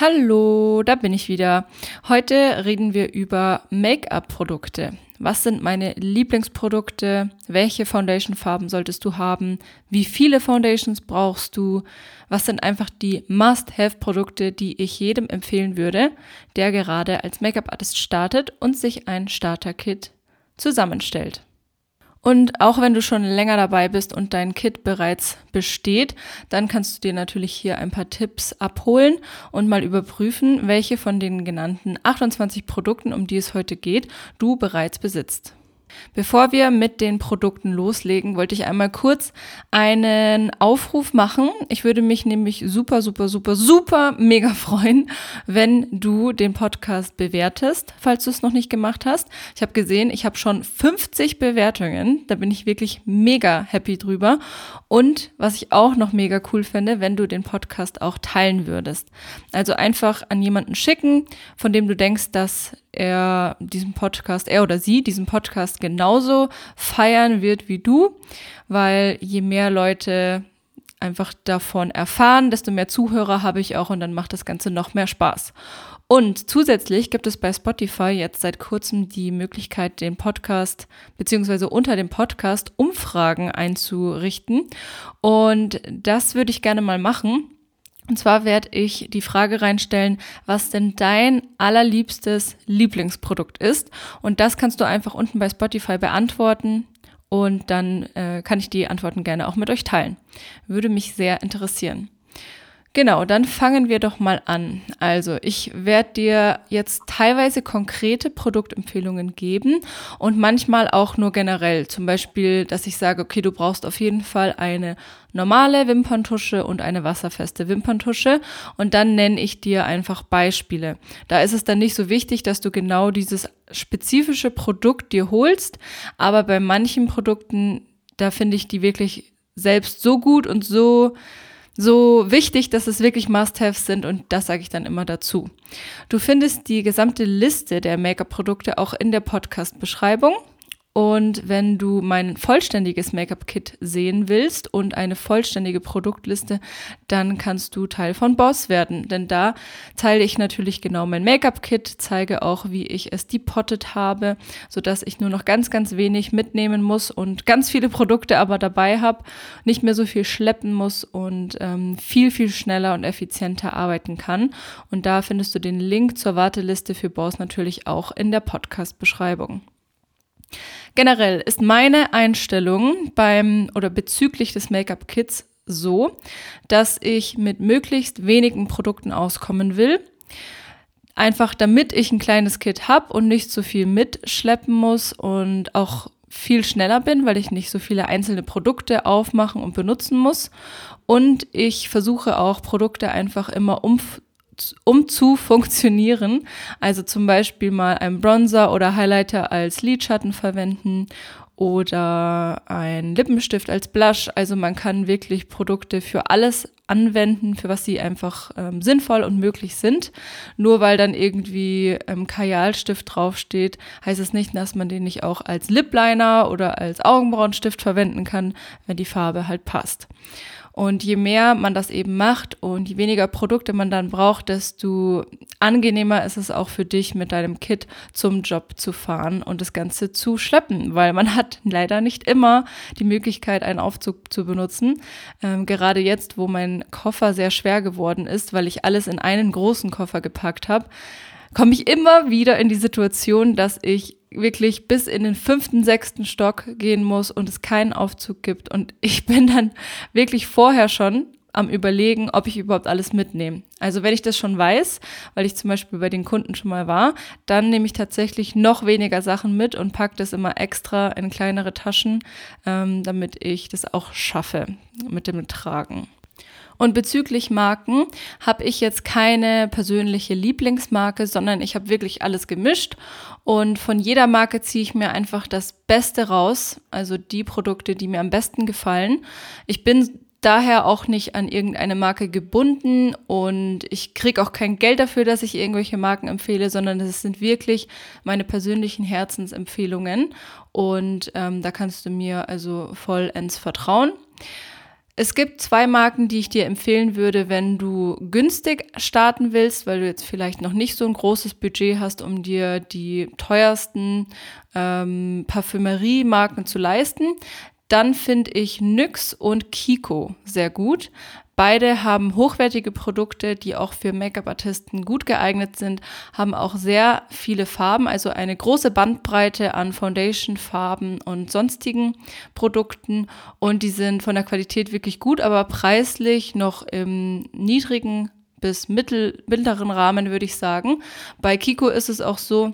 Hallo, da bin ich wieder. Heute reden wir über Make-up-Produkte. Was sind meine Lieblingsprodukte? Welche Foundation-Farben solltest du haben? Wie viele Foundations brauchst du? Was sind einfach die Must-Have-Produkte, die ich jedem empfehlen würde, der gerade als Make-up-Artist startet und sich ein Starter-Kit zusammenstellt? Und auch wenn du schon länger dabei bist und dein Kit bereits besteht, dann kannst du dir natürlich hier ein paar Tipps abholen und mal überprüfen, welche von den genannten 28 Produkten, um die es heute geht, du bereits besitzt. Bevor wir mit den Produkten loslegen, wollte ich einmal kurz einen Aufruf machen. Ich würde mich nämlich super, super, super, super mega freuen, wenn du den Podcast bewertest, falls du es noch nicht gemacht hast. Ich habe gesehen, ich habe schon 50 Bewertungen. Da bin ich wirklich mega happy drüber. Und was ich auch noch mega cool finde, wenn du den Podcast auch teilen würdest. Also einfach an jemanden schicken, von dem du denkst, dass er diesen Podcast, er oder sie diesen Podcast genauso feiern wird wie du, weil je mehr Leute einfach davon erfahren, desto mehr Zuhörer habe ich auch und dann macht das Ganze noch mehr Spaß. Und zusätzlich gibt es bei Spotify jetzt seit kurzem die Möglichkeit, den Podcast beziehungsweise unter dem Podcast Umfragen einzurichten. Und das würde ich gerne mal machen. Und zwar werde ich die Frage reinstellen, was denn dein allerliebstes Lieblingsprodukt ist. Und das kannst du einfach unten bei Spotify beantworten. Und dann äh, kann ich die Antworten gerne auch mit euch teilen. Würde mich sehr interessieren. Genau, dann fangen wir doch mal an. Also, ich werde dir jetzt teilweise konkrete Produktempfehlungen geben und manchmal auch nur generell. Zum Beispiel, dass ich sage, okay, du brauchst auf jeden Fall eine normale Wimperntusche und eine wasserfeste Wimperntusche und dann nenne ich dir einfach Beispiele. Da ist es dann nicht so wichtig, dass du genau dieses spezifische Produkt dir holst, aber bei manchen Produkten, da finde ich die wirklich selbst so gut und so so wichtig, dass es wirklich Must-Haves sind und das sage ich dann immer dazu. Du findest die gesamte Liste der Make-up-Produkte auch in der Podcast-Beschreibung. Und wenn du mein vollständiges Make-up-Kit sehen willst und eine vollständige Produktliste, dann kannst du Teil von Boss werden. Denn da teile ich natürlich genau mein Make-up-Kit, zeige auch, wie ich es depottet habe, sodass ich nur noch ganz, ganz wenig mitnehmen muss und ganz viele Produkte aber dabei habe, nicht mehr so viel schleppen muss und ähm, viel, viel schneller und effizienter arbeiten kann. Und da findest du den Link zur Warteliste für Boss natürlich auch in der Podcast-Beschreibung. Generell ist meine Einstellung beim oder bezüglich des Make-up-Kits so, dass ich mit möglichst wenigen Produkten auskommen will. Einfach damit ich ein kleines Kit habe und nicht so viel mitschleppen muss und auch viel schneller bin, weil ich nicht so viele einzelne Produkte aufmachen und benutzen muss. Und ich versuche auch Produkte einfach immer um um zu funktionieren. Also zum Beispiel mal einen Bronzer oder Highlighter als Lidschatten verwenden oder ein Lippenstift als Blush. Also man kann wirklich Produkte für alles anwenden, für was sie einfach ähm, sinnvoll und möglich sind. Nur weil dann irgendwie ähm, Kajalstift draufsteht, heißt es nicht, dass man den nicht auch als Lip Liner oder als Augenbrauenstift verwenden kann, wenn die Farbe halt passt. Und je mehr man das eben macht und je weniger Produkte man dann braucht, desto angenehmer ist es auch für dich, mit deinem Kit zum Job zu fahren und das Ganze zu schleppen, weil man hat leider nicht immer die Möglichkeit, einen Aufzug zu benutzen. Ähm, gerade jetzt, wo mein Koffer sehr schwer geworden ist, weil ich alles in einen großen Koffer gepackt habe, komme ich immer wieder in die Situation, dass ich wirklich bis in den fünften, sechsten Stock gehen muss und es keinen Aufzug gibt. Und ich bin dann wirklich vorher schon am überlegen, ob ich überhaupt alles mitnehme. Also wenn ich das schon weiß, weil ich zum Beispiel bei den Kunden schon mal war, dann nehme ich tatsächlich noch weniger Sachen mit und packe das immer extra in kleinere Taschen, ähm, damit ich das auch schaffe mit dem Tragen. Und bezüglich Marken habe ich jetzt keine persönliche Lieblingsmarke, sondern ich habe wirklich alles gemischt. Und von jeder Marke ziehe ich mir einfach das Beste raus, also die Produkte, die mir am besten gefallen. Ich bin daher auch nicht an irgendeine Marke gebunden und ich kriege auch kein Geld dafür, dass ich irgendwelche Marken empfehle, sondern es sind wirklich meine persönlichen Herzensempfehlungen und ähm, da kannst du mir also vollends vertrauen. Es gibt zwei Marken, die ich dir empfehlen würde, wenn du günstig starten willst, weil du jetzt vielleicht noch nicht so ein großes Budget hast, um dir die teuersten ähm, Parfümerie-Marken zu leisten. Dann finde ich NYX und Kiko sehr gut. Beide haben hochwertige Produkte, die auch für Make-up-Artisten gut geeignet sind, haben auch sehr viele Farben, also eine große Bandbreite an Foundation-Farben und sonstigen Produkten. Und die sind von der Qualität wirklich gut, aber preislich noch im niedrigen bis mittel, mittleren Rahmen, würde ich sagen. Bei Kiko ist es auch so,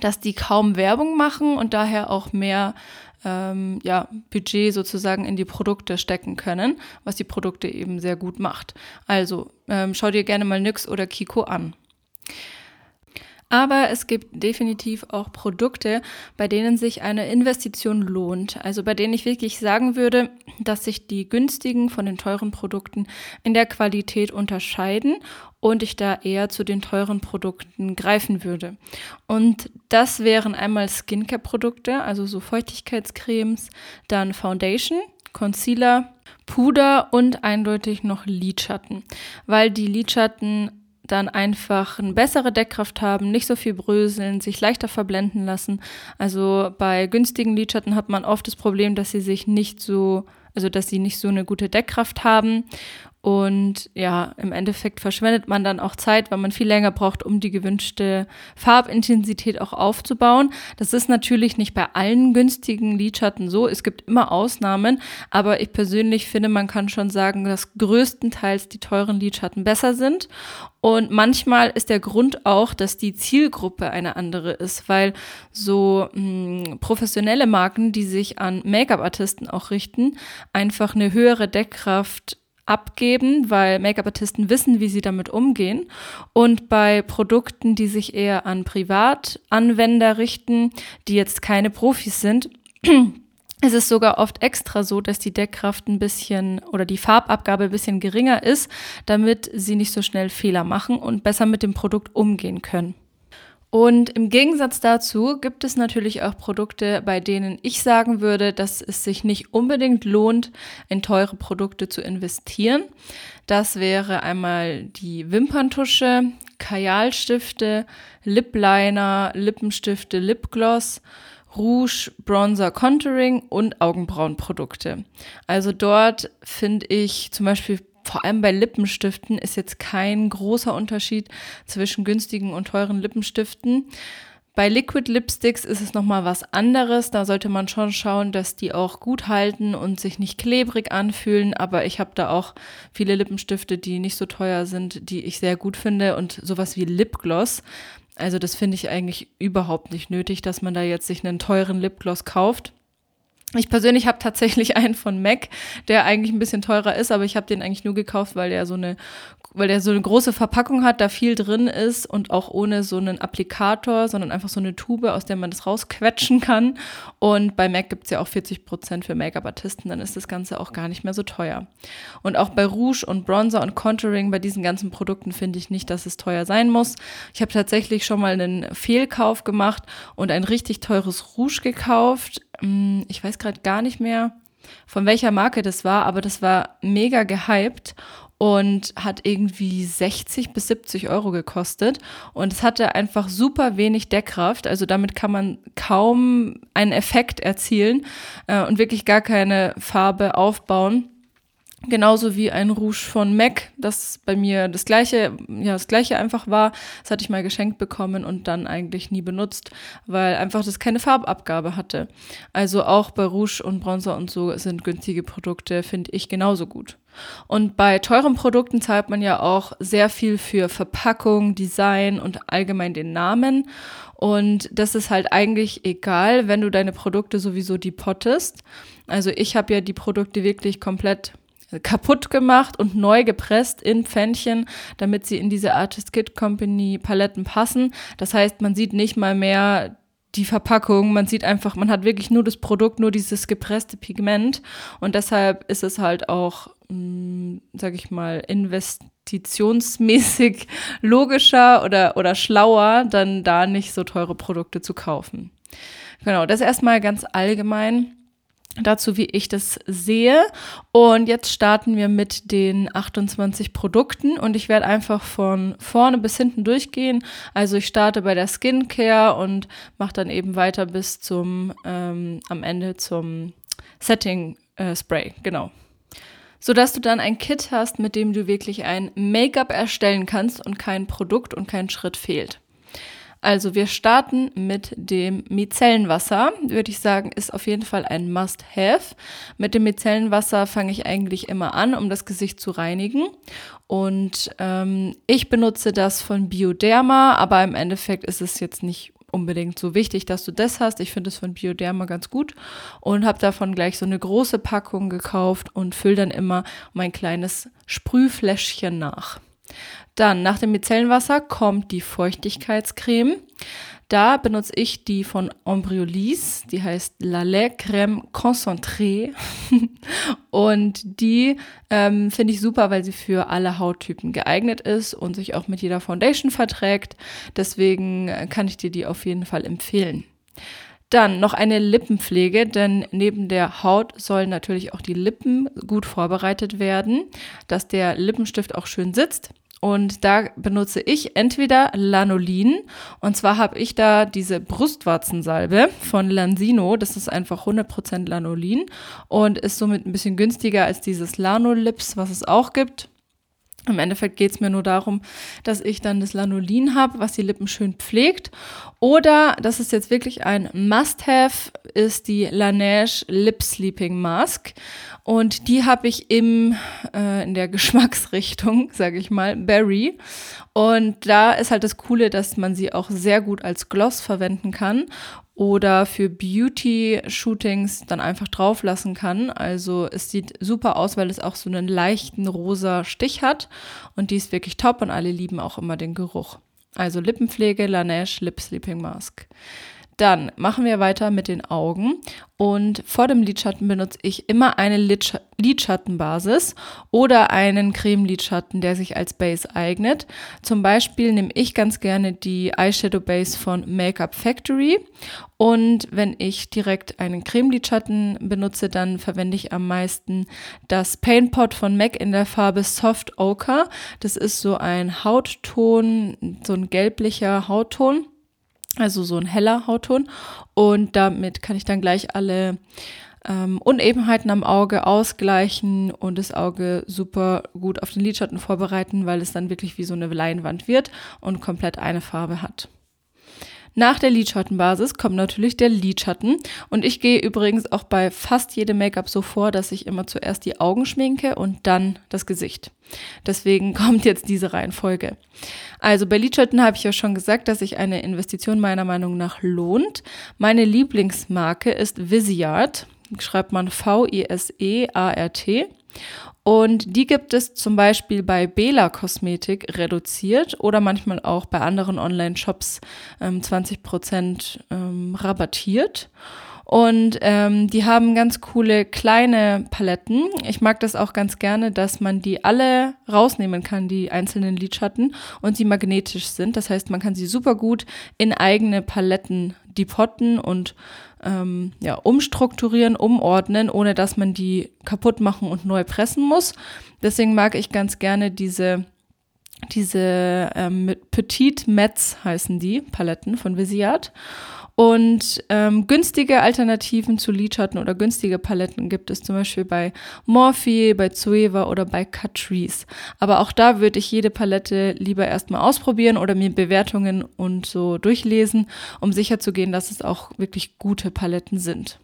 dass die kaum Werbung machen und daher auch mehr ähm, ja, Budget sozusagen in die Produkte stecken können, was die Produkte eben sehr gut macht. Also ähm, schau dir gerne mal Nyx oder Kiko an. Aber es gibt definitiv auch Produkte, bei denen sich eine Investition lohnt. Also bei denen ich wirklich sagen würde, dass sich die günstigen von den teuren Produkten in der Qualität unterscheiden und ich da eher zu den teuren Produkten greifen würde. Und das wären einmal Skincare-Produkte, also so Feuchtigkeitscremes, dann Foundation, Concealer, Puder und eindeutig noch Lidschatten, weil die Lidschatten dann einfach eine bessere Deckkraft haben, nicht so viel bröseln, sich leichter verblenden lassen. Also bei günstigen Lidschatten hat man oft das Problem, dass sie sich nicht so, also dass sie nicht so eine gute Deckkraft haben und ja, im Endeffekt verschwendet man dann auch Zeit, weil man viel länger braucht, um die gewünschte Farbintensität auch aufzubauen. Das ist natürlich nicht bei allen günstigen Lidschatten so. Es gibt immer Ausnahmen, aber ich persönlich finde, man kann schon sagen, dass größtenteils die teuren Lidschatten besser sind. Und manchmal ist der Grund auch, dass die Zielgruppe eine andere ist, weil so mh, hm, professionelle Marken, die sich an Make-up-Artisten auch richten, einfach eine höhere Deckkraft abgeben, weil Make-up-Artisten wissen, wie sie damit umgehen. Und bei Produkten, die sich eher an Privatanwender richten, die jetzt keine Profis sind, ist es sogar oft extra so, dass die Deckkraft ein bisschen oder die Farbabgabe ein bisschen geringer ist, damit sie nicht so schnell Fehler machen und besser mit dem Produkt umgehen können. Und im Gegensatz dazu gibt es natürlich auch Produkte, bei denen ich sagen würde, dass es sich nicht unbedingt lohnt, in teure Produkte zu investieren. Das wäre einmal die Wimperntusche, Kajalstifte, Lipliner, Lippenstifte, Lipgloss. Rouge, Bronzer, Contouring und Augenbrauenprodukte. Also dort finde ich zum Beispiel vor allem bei Lippenstiften ist jetzt kein großer Unterschied zwischen günstigen und teuren Lippenstiften. Bei Liquid Lipsticks ist es nochmal was anderes. Da sollte man schon schauen, dass die auch gut halten und sich nicht klebrig anfühlen. Aber ich habe da auch viele Lippenstifte, die nicht so teuer sind, die ich sehr gut finde. Und sowas wie Lipgloss. Also das finde ich eigentlich überhaupt nicht nötig, dass man da jetzt sich einen teuren Lipgloss kauft. Ich persönlich habe tatsächlich einen von MAC, der eigentlich ein bisschen teurer ist, aber ich habe den eigentlich nur gekauft, weil der so eine weil der so eine große Verpackung hat, da viel drin ist und auch ohne so einen Applikator, sondern einfach so eine Tube, aus der man das rausquetschen kann. Und bei MAC gibt es ja auch 40 Prozent für Make-up-Artisten, dann ist das Ganze auch gar nicht mehr so teuer. Und auch bei Rouge und Bronzer und Contouring, bei diesen ganzen Produkten finde ich nicht, dass es teuer sein muss. Ich habe tatsächlich schon mal einen Fehlkauf gemacht und ein richtig teures Rouge gekauft hm, ich weiß gerade gar nicht mehr, von welcher Marke das war, aber das war mega gehypt und hat irgendwie 60 bis 70 Euro gekostet. Und es hatte einfach super wenig Deckkraft. Also damit kann man kaum einen Effekt erzielen äh, und wirklich gar keine Farbe aufbauen. Genauso wie ein Rouge von MAC, das bei mir das gleiche, ja, das gleiche einfach war. Das hatte ich mal geschenkt bekommen und dann eigentlich nie benutzt, weil einfach das keine Farbabgabe hatte. Also auch bei Rouge und Bronzer und so sind günstige Produkte, finde ich genauso gut. Und bei teuren Produkten zahlt man ja auch sehr viel für Verpackung, Design und allgemein den Namen. Und das ist halt eigentlich egal, wenn du deine Produkte sowieso depottest. Also ich habe ja die Produkte wirklich komplett kaputt gemacht und neu gepresst in Pfännchen, damit sie in diese Artist Kit Company Paletten passen. Das heißt, man sieht nicht mal mehr die Verpackung, man sieht einfach, man hat wirklich nur das Produkt, nur dieses gepresste Pigment und deshalb ist es halt auch, mm, sag ich mal, investitionsmäßig logischer oder, oder schlauer, dann da nicht so teure Produkte zu kaufen. Genau, das erstmal ganz allgemein. dazu, wie ich das sehe. Und jetzt starten wir mit den 28 Produkten und ich werde einfach von vorne bis hinten durchgehen. Also ich starte bei der Skincare und mache dann eben weiter bis zum ähm, am Ende zum Setting äh, Spray, genau. Sodass du dann ein Kit hast, mit dem du wirklich ein Make-up erstellen kannst und kein Produkt und kein Schritt fehlt. Also wir starten mit dem Micellenwasser, würde ich sagen, ist auf jeden Fall ein Must-Have. Mit dem Micellenwasser fange ich eigentlich immer an, um das Gesicht zu reinigen. Und ähm, ich benutze das von Bioderma, aber im Endeffekt ist es jetzt nicht unbedingt so wichtig, dass du das hast. Ich finde es von Bioderma ganz gut und habe davon gleich so eine große Packung gekauft und fülle dann immer mein kleines Sprühfläschchen nach. Dann nach dem Micellenwasser kommt die Feuchtigkeitscreme. Da benutze ich die von Embryolisse, die heißt La Lait Crème Concentrée. und die ähm, finde ich super, weil sie für alle Hauttypen geeignet ist und sich auch mit jeder Foundation verträgt. Deswegen äh, kann ich dir die auf jeden Fall empfehlen. Dann noch eine Lippenpflege, denn neben der Haut sollen natürlich auch die Lippen gut vorbereitet werden, dass der Lippenstift auch schön sitzt. Und da benutze ich entweder Lanolin. Und zwar habe ich da diese Brustwarzensalbe von Lansino. Das ist einfach 100% Lanolin und ist somit ein bisschen günstiger als dieses Lanolips, was es auch gibt. Im Endeffekt geht es mir nur darum, dass ich dann das Lanolin habe, was die Lippen schön pflegt. Oder, das ist jetzt wirklich ein Must-Have, ist die Laneige Lip Sleeping Mask. Und die habe ich im, äh, in der Geschmacksrichtung, sage ich mal, Berry. Und da ist halt das Coole, dass man sie auch sehr gut als Gloss verwenden kann oder für Beauty-Shootings dann einfach drauf lassen kann. Also es sieht super aus, weil es auch so einen leichten rosa Stich hat und die ist wirklich top und alle lieben auch immer den Geruch. Also Lippenpflege, Laneige Lip Sleeping Mask. Dann machen wir weiter mit den Augen und vor dem Lidschatten benutze ich immer eine Lidsch Lidschattenbasis oder einen Creme-Lidschatten, der sich als Base eignet. Zum Beispiel nehme ich ganz gerne die Eyeshadow Base von Makeup Factory und wenn ich direkt einen Creme-Lidschatten benutze, dann verwende ich am meisten das Paint Pot von MAC in der Farbe Soft Ochre. Das ist so ein Hautton, so ein gelblicher Hautton also so ein heller Hautton. Und damit kann ich dann gleich alle ähm, Unebenheiten am Auge ausgleichen und das Auge super gut auf den Lidschatten vorbereiten, weil es dann wirklich wie so eine Leinwand wird und komplett eine Farbe hat. Nach der Lidschattenbasis kommt natürlich der Lidschatten und ich gehe übrigens auch bei fast jedem Make-up so vor, dass ich immer zuerst die Augen schminke und dann das Gesicht. Deswegen kommt jetzt diese Reihenfolge. Also bei Lidschatten habe ich ja schon gesagt, dass sich eine Investition meiner Meinung nach lohnt. Meine Lieblingsmarke ist Visiart. Schreibt man V-I-S-E-A-R-T. Und die gibt es zum Beispiel bei Bela Kosmetik reduziert oder manchmal auch bei anderen Online-Shops ähm, 20% ähm, rabattiert. Und ähm, die haben ganz coole kleine Paletten. Ich mag das auch ganz gerne, dass man die alle rausnehmen kann, die einzelnen Lidschatten, und sie magnetisch sind. Das heißt, man kann sie super gut in eigene Paletten depotten und ähm, ja, umstrukturieren, umordnen, ohne dass man die kaputt machen und neu pressen muss. Deswegen mag ich ganz gerne diese diese ähm, Petit Metz heißen die Paletten von Visiat. Und ähm, günstige Alternativen zu Lidschatten oder günstige Paletten gibt es zum Beispiel bei Morphe, bei Zoeva oder bei Catrice. Aber auch da würde ich jede Palette lieber erstmal ausprobieren oder mir Bewertungen und so durchlesen, um sicherzugehen, dass es auch wirklich gute Paletten sind.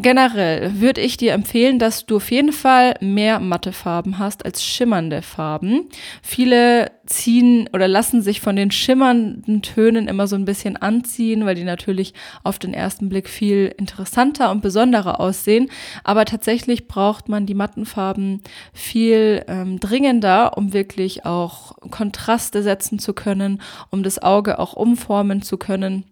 Generell würde ich dir empfehlen, dass du auf jeden Fall mehr matte Farben hast als schimmernde Farben. Viele ziehen oder lassen sich von den schimmernden Tönen immer so ein bisschen anziehen, weil die natürlich auf den ersten Blick viel interessanter und besonderer aussehen. Aber tatsächlich braucht man die matten Farben viel ähm, dringender, um wirklich auch Kontraste setzen zu können, um das Auge auch umformen zu können.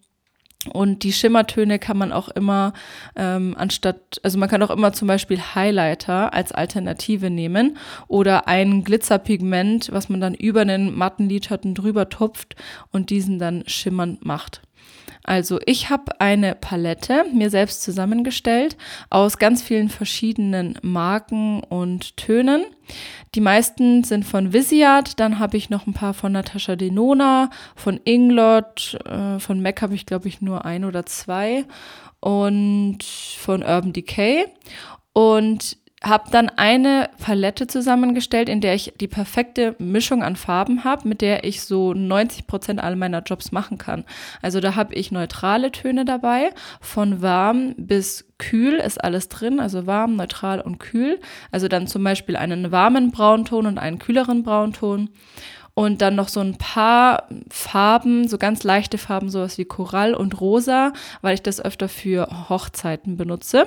Und die Schimmertöne kann man auch immer ähm, anstatt, also man kann auch immer zum Beispiel Highlighter als Alternative nehmen oder ein Glitzerpigment, was man dann über den matten Lidschatten drüber tupft und diesen dann schimmernd macht. Also ich habe eine Palette mir selbst zusammengestellt aus ganz vielen verschiedenen Marken und Tönen. Die meisten sind von Visiat, dann habe ich noch ein paar von Natascha Denona, von Inglot, äh, von MAC habe ich glaube ich nur ein oder zwei und von Urban Decay. Und habe dann eine Palette zusammengestellt, in der ich die perfekte Mischung an Farben habe, mit der ich so 90 Prozent all meiner Jobs machen kann. Also da habe ich neutrale Töne dabei, von warm bis kühl ist alles drin, also warm, neutral und kühl. Also dann zum Beispiel einen warmen Braunton und einen kühleren Braunton. Und dann noch so ein paar Farben, so ganz leichte Farben, sowas wie Korall und Rosa, weil ich das öfter für Hochzeiten benutze.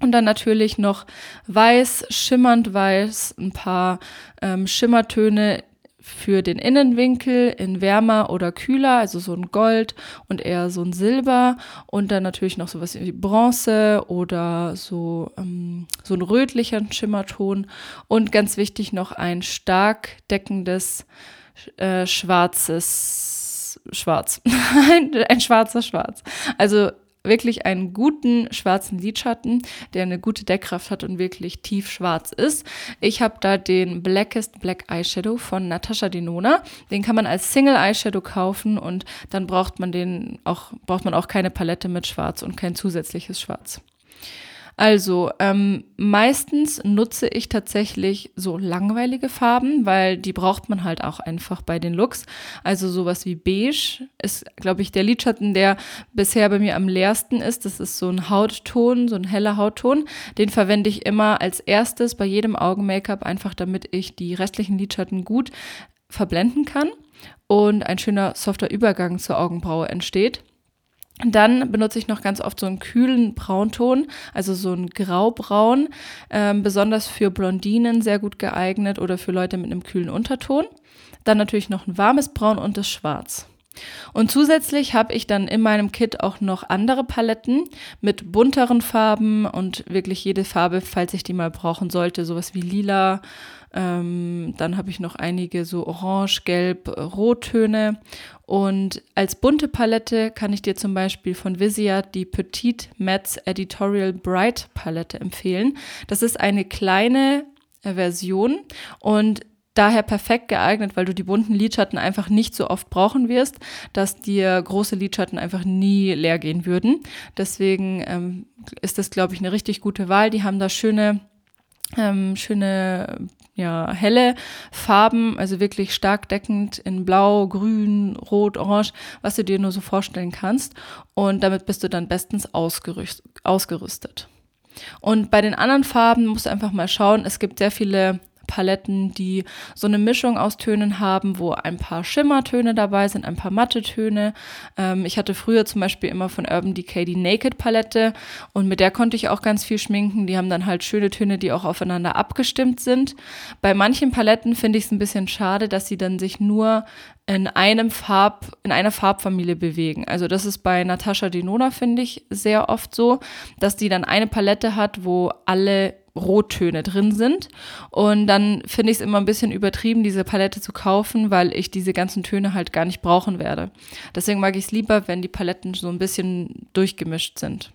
Und dann natürlich noch weiß, schimmernd weiß, ein paar ähm, Schimmertöne für den Innenwinkel in wärmer oder kühler, also so ein Gold und eher so ein Silber. Und dann natürlich noch sowas wie Bronze oder so, ähm, so ein rötlicher Schimmerton. Und ganz wichtig noch ein stark deckendes äh, schwarzes Schwarz. ein, ein schwarzer Schwarz. Also wirklich einen guten schwarzen Lidschatten, der eine gute Deckkraft hat und wirklich tief schwarz ist. Ich habe da den Blackest Black Eyeshadow von Natasha Denona. Den kann man als Single Eyeshadow kaufen und dann braucht man den auch, braucht man auch keine Palette mit Schwarz und kein zusätzliches Schwarz. Also ähm, meistens nutze ich tatsächlich so langweilige Farben, weil die braucht man halt auch einfach bei den Looks. Also sowas wie beige ist, glaube ich, der Lidschatten, der bisher bei mir am leersten ist. Das ist so ein Hautton, so ein heller Hautton. Den verwende ich immer als erstes bei jedem Augen-Make-up, einfach damit ich die restlichen Lidschatten gut verblenden kann und ein schöner softer Übergang zur Augenbraue entsteht. Dann benutze ich noch ganz oft so einen kühlen Braunton, also so ein Graubraun, ähm, besonders für Blondinen sehr gut geeignet oder für Leute mit einem kühlen Unterton. Dann natürlich noch ein warmes Braun und das Schwarz. Und zusätzlich habe ich dann in meinem Kit auch noch andere Paletten mit bunteren Farben und wirklich jede Farbe, falls ich die mal brauchen sollte, sowas wie lila, ähm, dann habe ich noch einige so Orange, Gelb, Rottöne. Und als bunte Palette kann ich dir zum Beispiel von Visiat die Petite Mats Editorial Bright Palette empfehlen. Das ist eine kleine Version und daher perfekt geeignet, weil du die bunten Lidschatten einfach nicht so oft brauchen wirst, dass dir große Lidschatten einfach nie leer gehen würden. Deswegen ähm, ist das, glaube ich, eine richtig gute Wahl. Die haben da schöne ähm, schöne ja, helle Farben, also wirklich stark deckend in Blau, Grün, Rot, Orange, was du dir nur so vorstellen kannst. Und damit bist du dann bestens ausgerüstet. Und bei den anderen Farben musst du einfach mal schauen. Es gibt sehr viele Paletten, die so eine Mischung aus Tönen haben, wo ein paar Schimmertöne dabei sind, ein paar matte Töne. Ähm, ich hatte früher zum Beispiel immer von Urban Decay die Naked Palette und mit der konnte ich auch ganz viel schminken. Die haben dann halt schöne Töne, die auch aufeinander abgestimmt sind. Bei manchen Paletten finde ich es ein bisschen schade, dass sie dann sich nur in einem Farb, in einer Farbfamilie bewegen. Also das ist bei Natascha Denona, finde ich, sehr oft so, dass die dann eine Palette hat, wo alle Rottöne drin sind. Und dann finde ich es immer ein bisschen übertrieben, diese Palette zu kaufen, weil ich diese ganzen Töne halt gar nicht brauchen werde. Deswegen mag ich es lieber, wenn die Paletten so ein bisschen durchgemischt sind.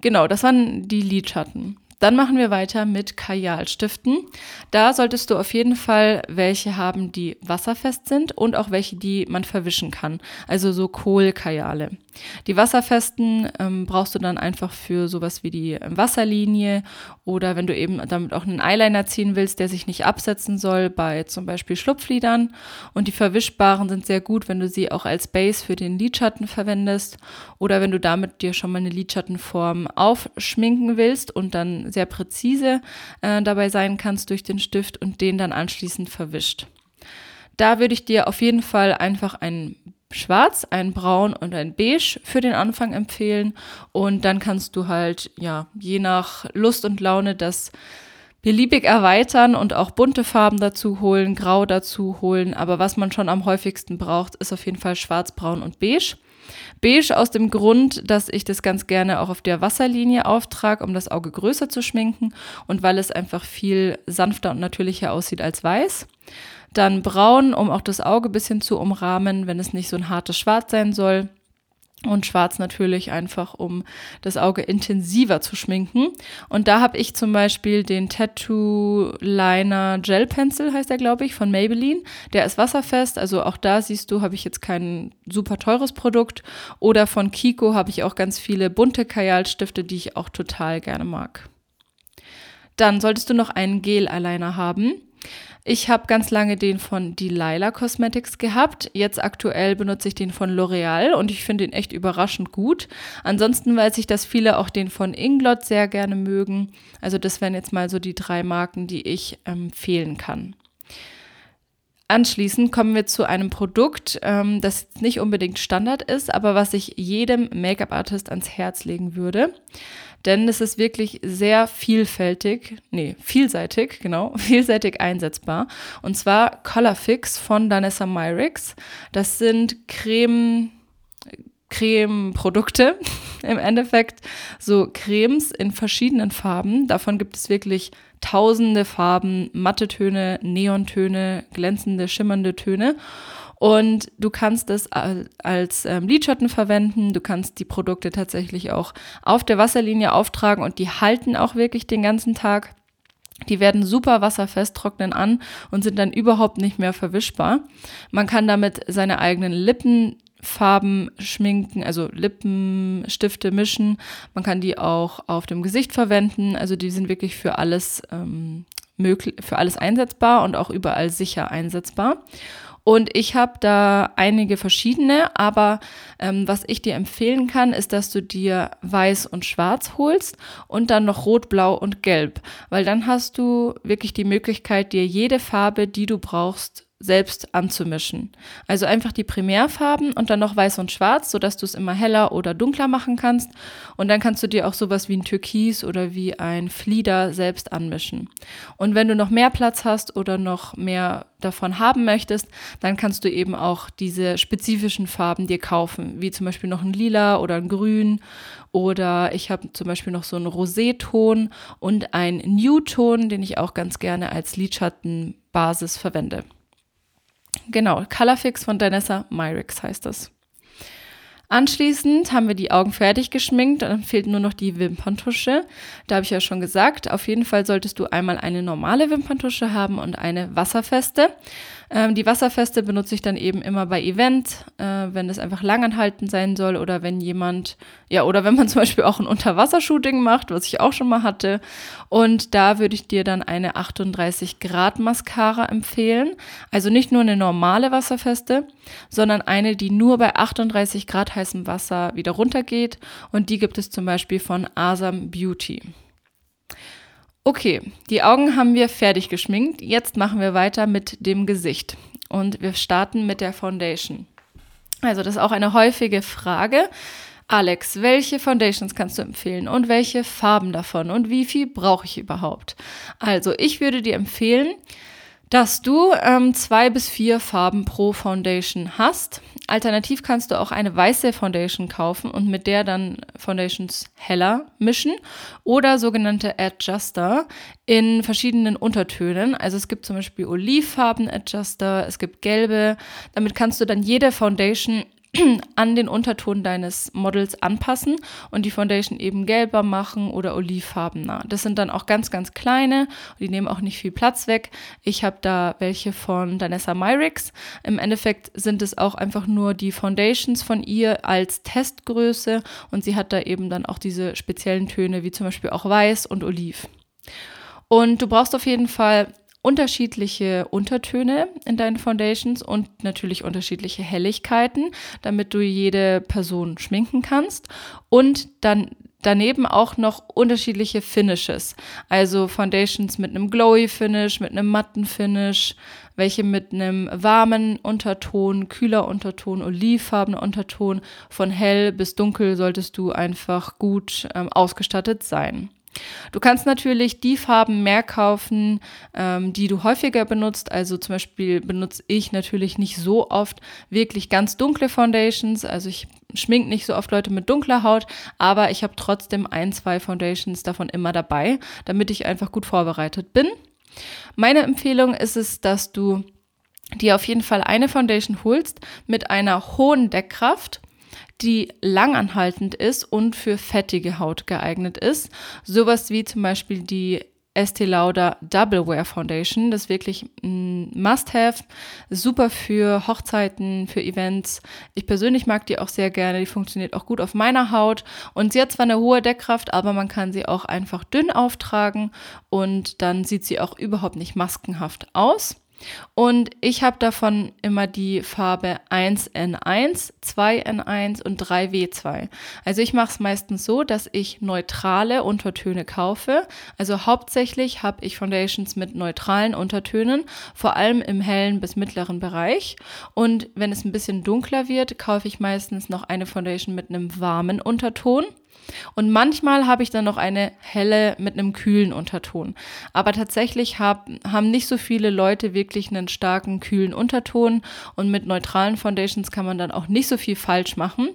Genau, das waren die Lidschatten. Dann machen wir weiter mit Kajalstiften. Da solltest du auf jeden Fall welche haben, die wasserfest sind und auch welche, die man verwischen kann. Also so Kohlkajale. Die wasserfesten ähm, brauchst du dann einfach für sowas wie die ähm, Wasserlinie oder wenn du eben damit auch einen Eyeliner ziehen willst, der sich nicht absetzen soll, bei zum Beispiel Schlupflidern. Und die verwischbaren sind sehr gut, wenn du sie auch als Base für den Lidschatten verwendest oder wenn du damit dir schon mal eine Lidschattenform aufschminken willst und dann sehr präzise äh, dabei sein kannst durch den Stift und den dann anschließend verwischt. Da würde ich dir auf jeden Fall einfach einen Schwarz, ein Braun und ein Beige für den Anfang empfehlen. Und dann kannst du halt, ja, je nach Lust und Laune das beliebig erweitern und auch bunte Farben dazu holen, grau dazu holen. Aber was man schon am häufigsten braucht, ist auf jeden Fall schwarz, braun und beige. Beige aus dem Grund, dass ich das ganz gerne auch auf der Wasserlinie auftrage, um das Auge größer zu schminken und weil es einfach viel sanfter und natürlicher aussieht als weiß. Dann braun, um auch das Auge ein bisschen zu umrahmen, wenn es nicht so ein hartes Schwarz sein soll. Und schwarz natürlich einfach, um das Auge intensiver zu schminken. Und da habe ich zum Beispiel den Tattoo Liner Gel Pencil, heißt der, glaube ich, von Maybelline. Der ist wasserfest, also auch da siehst du, habe ich jetzt kein super teures Produkt. Oder von Kiko habe ich auch ganz viele bunte Kajalstifte, die ich auch total gerne mag. Dann solltest du noch einen Gel-Eyeliner haben. Ich habe ganz lange den von Delilah Cosmetics gehabt. Jetzt aktuell benutze ich den von L'Oreal und ich finde ihn echt überraschend gut. Ansonsten weiß ich, dass viele auch den von Inglot sehr gerne mögen. Also das wären jetzt mal so die drei Marken, die ich empfehlen kann. Anschließend kommen wir zu einem Produkt, ähm, das nicht unbedingt Standard ist, aber was ich jedem Make-up-Artist ans Herz legen würde denn es ist wirklich sehr vielfältig, nee, vielseitig, genau, vielseitig einsetzbar. Und zwar Colorfix von Danessa Myrix. Das sind Creme, Creme-Produkte, im Endeffekt so Cremes in verschiedenen Farben. Davon gibt es wirklich tausende Farben, matte Töne, Neontöne, glänzende, schimmernde Töne. Und du kannst es als ähm, Lidschatten verwenden. Du kannst die Produkte tatsächlich auch auf der Wasserlinie auftragen und die halten auch wirklich den ganzen Tag. Die werden super wasserfest, trocknen an und sind dann überhaupt nicht mehr verwischbar. Man kann damit seine eigenen Lippenfarben schminken, also Lippenstifte mischen. Man kann die auch auf dem Gesicht verwenden. Also die sind wirklich für alles ähm, möglich, für alles einsetzbar und auch überall sicher einsetzbar. Und ich habe da einige verschiedene, aber ähm, was ich dir empfehlen kann, ist, dass du dir weiß und schwarz holst und dann noch rot, blau und gelb, weil dann hast du wirklich die Möglichkeit, dir jede Farbe, die du brauchst, selbst anzumischen. Also einfach die Primärfarben und dann noch weiß und schwarz, sodass du es immer heller oder dunkler machen kannst. Und dann kannst du dir auch sowas wie ein Türkis oder wie ein Flieder selbst anmischen. Und wenn du noch mehr Platz hast oder noch mehr davon haben möchtest, dann kannst du eben auch diese spezifischen Farben dir kaufen, wie zum Beispiel noch ein Lila oder ein Grün oder ich habe zum Beispiel noch so einen Roseton und einen Nude-Ton, den ich auch ganz gerne als Lidschattenbasis verwende. Genau, Colorfix von Danessa Myrix heißt das. Anschließend haben wir die Augen fertig geschminkt, dann fehlt nur noch die Wimperntusche. Da habe ich ja schon gesagt, auf jeden Fall solltest du einmal eine normale Wimperntusche haben und eine wasserfeste. Ähm, die wasserfeste benutze ich dann eben immer bei Events, äh, wenn es einfach langanhaltend sein soll oder wenn jemand, ja, oder wenn man zum Beispiel auch ein Unterwassershooting macht, was ich auch schon mal hatte. Und da würde ich dir dann eine 38 Grad Mascara empfehlen. Also nicht nur eine normale wasserfeste, sondern eine, die nur bei 38 Grad heißem Wasser wieder runtergeht. Und die gibt es zum Beispiel von Asam Beauty. Okay, die Augen haben wir fertig geschminkt. Jetzt machen wir weiter mit dem Gesicht. Und wir starten mit der Foundation. Also das ist auch eine häufige Frage. Alex, welche Foundations kannst du empfehlen und welche Farben davon und wie viel brauche ich überhaupt? Also ich würde dir empfehlen, dass du ähm, zwei bis vier Farben pro Foundation hast. Alternativ kannst du auch eine weiße Foundation kaufen und mit der dann Foundations heller mischen oder sogenannte Adjuster in verschiedenen Untertönen. Also es gibt zum Beispiel Olivfarben Adjuster, es gibt gelbe. Damit kannst du dann jede Foundation an den Unterton deines Models anpassen und die Foundation eben gelber machen oder olivfarbener. Das sind dann auch ganz, ganz kleine, die nehmen auch nicht viel Platz weg. Ich habe da welche von Danessa Myrix. Im Endeffekt sind es auch einfach nur die Foundations von ihr als Testgröße und sie hat da eben dann auch diese speziellen Töne wie zum Beispiel auch weiß und oliv. Und du brauchst auf jeden Fall unterschiedliche Untertöne in deinen Foundations und natürlich unterschiedliche Helligkeiten, damit du jede Person schminken kannst. Und dann daneben auch noch unterschiedliche Finishes. Also Foundations mit einem glowy Finish, mit einem matten Finish, welche mit einem warmen Unterton, kühler Unterton, olivfarbenen Unterton, von hell bis dunkel solltest du einfach gut ähm, ausgestattet sein. Du kannst natürlich die Farben mehr kaufen, ähm, die du häufiger benutzt. Also zum Beispiel benutze ich natürlich nicht so oft wirklich ganz dunkle Foundations. Also ich schmink nicht so oft Leute mit dunkler Haut, aber ich habe trotzdem ein, zwei Foundations davon immer dabei, damit ich einfach gut vorbereitet bin. Meine Empfehlung ist es, dass du dir auf jeden Fall eine Foundation holst mit einer hohen Deckkraft, die langanhaltend ist und für fettige Haut geeignet ist. Sowas wie zum Beispiel die Estee Lauder Double Wear Foundation. Das ist wirklich ein Must-Have. Super für Hochzeiten, für Events. Ich persönlich mag die auch sehr gerne. Die funktioniert auch gut auf meiner Haut. Und sie hat zwar eine hohe Deckkraft, aber man kann sie auch einfach dünn auftragen und dann sieht sie auch überhaupt nicht maskenhaft aus. Und ich habe davon immer die Farbe 1N1, 2N1 und 3W2. Also ich mache es meistens so, dass ich neutrale Untertöne kaufe. Also hauptsächlich habe ich Foundations mit neutralen Untertönen, vor allem im hellen bis mittleren Bereich. Und wenn es ein bisschen dunkler wird, kaufe ich meistens noch eine Foundation mit einem warmen Unterton. Und manchmal habe ich dann noch eine helle mit einem kühlen Unterton. Aber tatsächlich hab, haben nicht so viele Leute wirklich einen starken kühlen Unterton und mit neutralen Foundations kann man dann auch nicht so viel falsch machen.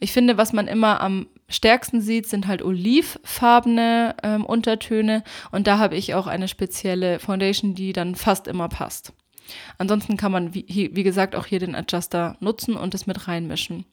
Ich finde, was man immer am stärksten sieht, sind halt olivfarbene ähm, Untertöne und da habe ich auch eine spezielle Foundation, die dann fast immer passt. Ansonsten kann man, wie, wie gesagt, auch hier den Adjuster nutzen und es mit reinmischen.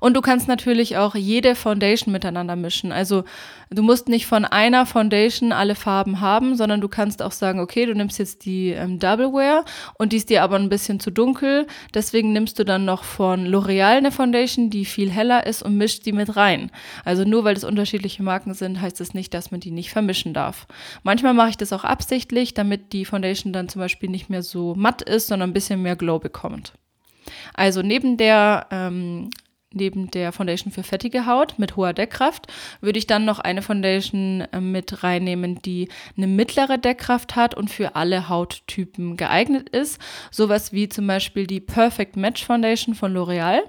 Und du kannst natürlich auch jede Foundation miteinander mischen. Also du musst nicht von einer Foundation alle Farben haben, sondern du kannst auch sagen, okay, du nimmst jetzt die ähm, Double Wear und die ist dir aber ein bisschen zu dunkel. Deswegen nimmst du dann noch von L'Oreal eine Foundation, die viel heller ist und mischt die mit rein. Also nur weil es unterschiedliche Marken sind, heißt das nicht, dass man die nicht vermischen darf. Manchmal mache ich das auch absichtlich, damit die Foundation dann zum Beispiel nicht mehr so matt ist, sondern ein bisschen mehr Glow bekommt. Also neben der ähm, neben der Foundation für fettige Haut mit hoher Deckkraft würde ich dann noch eine Foundation äh, mit reinnehmen, die eine mittlere Deckkraft hat und für alle Hauttypen geeignet ist. Sowas wie zum Beispiel die Perfect Match Foundation von L'Oreal.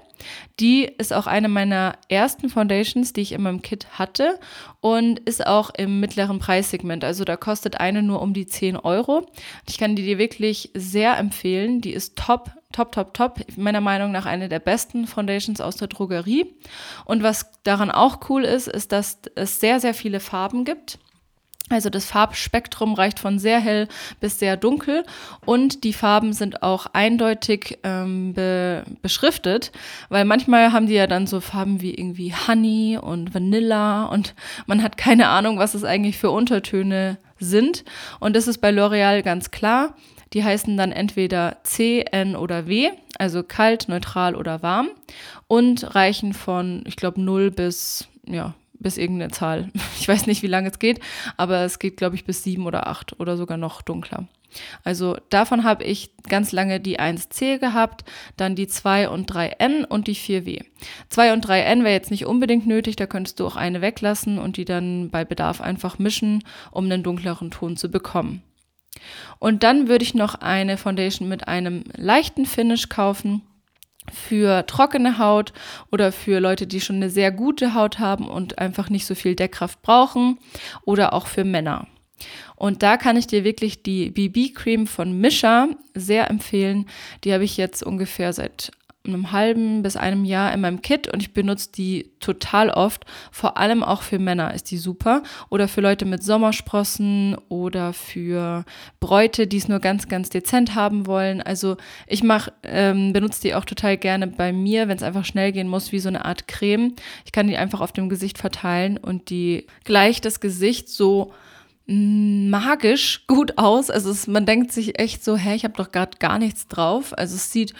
Die ist auch eine meiner ersten Foundations, die ich in meinem Kit hatte und ist auch im mittleren Preissegment. Also da kostet eine nur um die 10 Euro. Ich kann die dir wirklich sehr empfehlen. Die ist top, top, top, top. Meiner Meinung nach eine der besten Foundations aus der Drogerie. Und was daran auch cool ist, ist, dass es sehr, sehr viele Farben gibt. Also das Farbspektrum reicht von sehr hell bis sehr dunkel und die Farben sind auch eindeutig ähm, be beschriftet, weil manchmal haben die ja dann so Farben wie irgendwie Honey und Vanilla und man hat keine Ahnung, was es eigentlich für Untertöne sind. Und das ist bei L'Oreal ganz klar. Die heißen dann entweder C, N oder W, also kalt, neutral oder warm und reichen von, ich glaube, 0 bis, ja, bis irgendeine Zahl. Ich weiß nicht, wie lange es geht, aber es geht, glaube ich, bis sieben oder acht oder sogar noch dunkler. Also davon habe ich ganz lange die 1C gehabt, dann die 2 und 3N und die 4W. 2 und 3N wäre jetzt nicht unbedingt nötig, da könntest du auch eine weglassen und die dann bei Bedarf einfach mischen, um einen dunkleren Ton zu bekommen. Und dann würde ich noch eine Foundation mit einem leichten Finish kaufen für trockene Haut oder für Leute, die schon eine sehr gute Haut haben und einfach nicht so viel Deckkraft brauchen oder auch für Männer. Und da kann ich dir wirklich die BB-Cream von Misha sehr empfehlen. Die habe ich jetzt ungefähr seit einem halben bis einem Jahr in meinem Kit und ich benutze die total oft. Vor allem auch für Männer ist die super. Oder für Leute mit Sommersprossen oder für Bräute, die es nur ganz, ganz dezent haben wollen. Also ich ähm, benutze die auch total gerne bei mir, wenn es einfach schnell gehen muss, wie so eine Art Creme. Ich kann die einfach auf dem Gesicht verteilen und die gleicht das Gesicht so magisch gut aus. Also es, man denkt sich echt so, hä, ich habe doch gerade gar nichts drauf. Also es sieht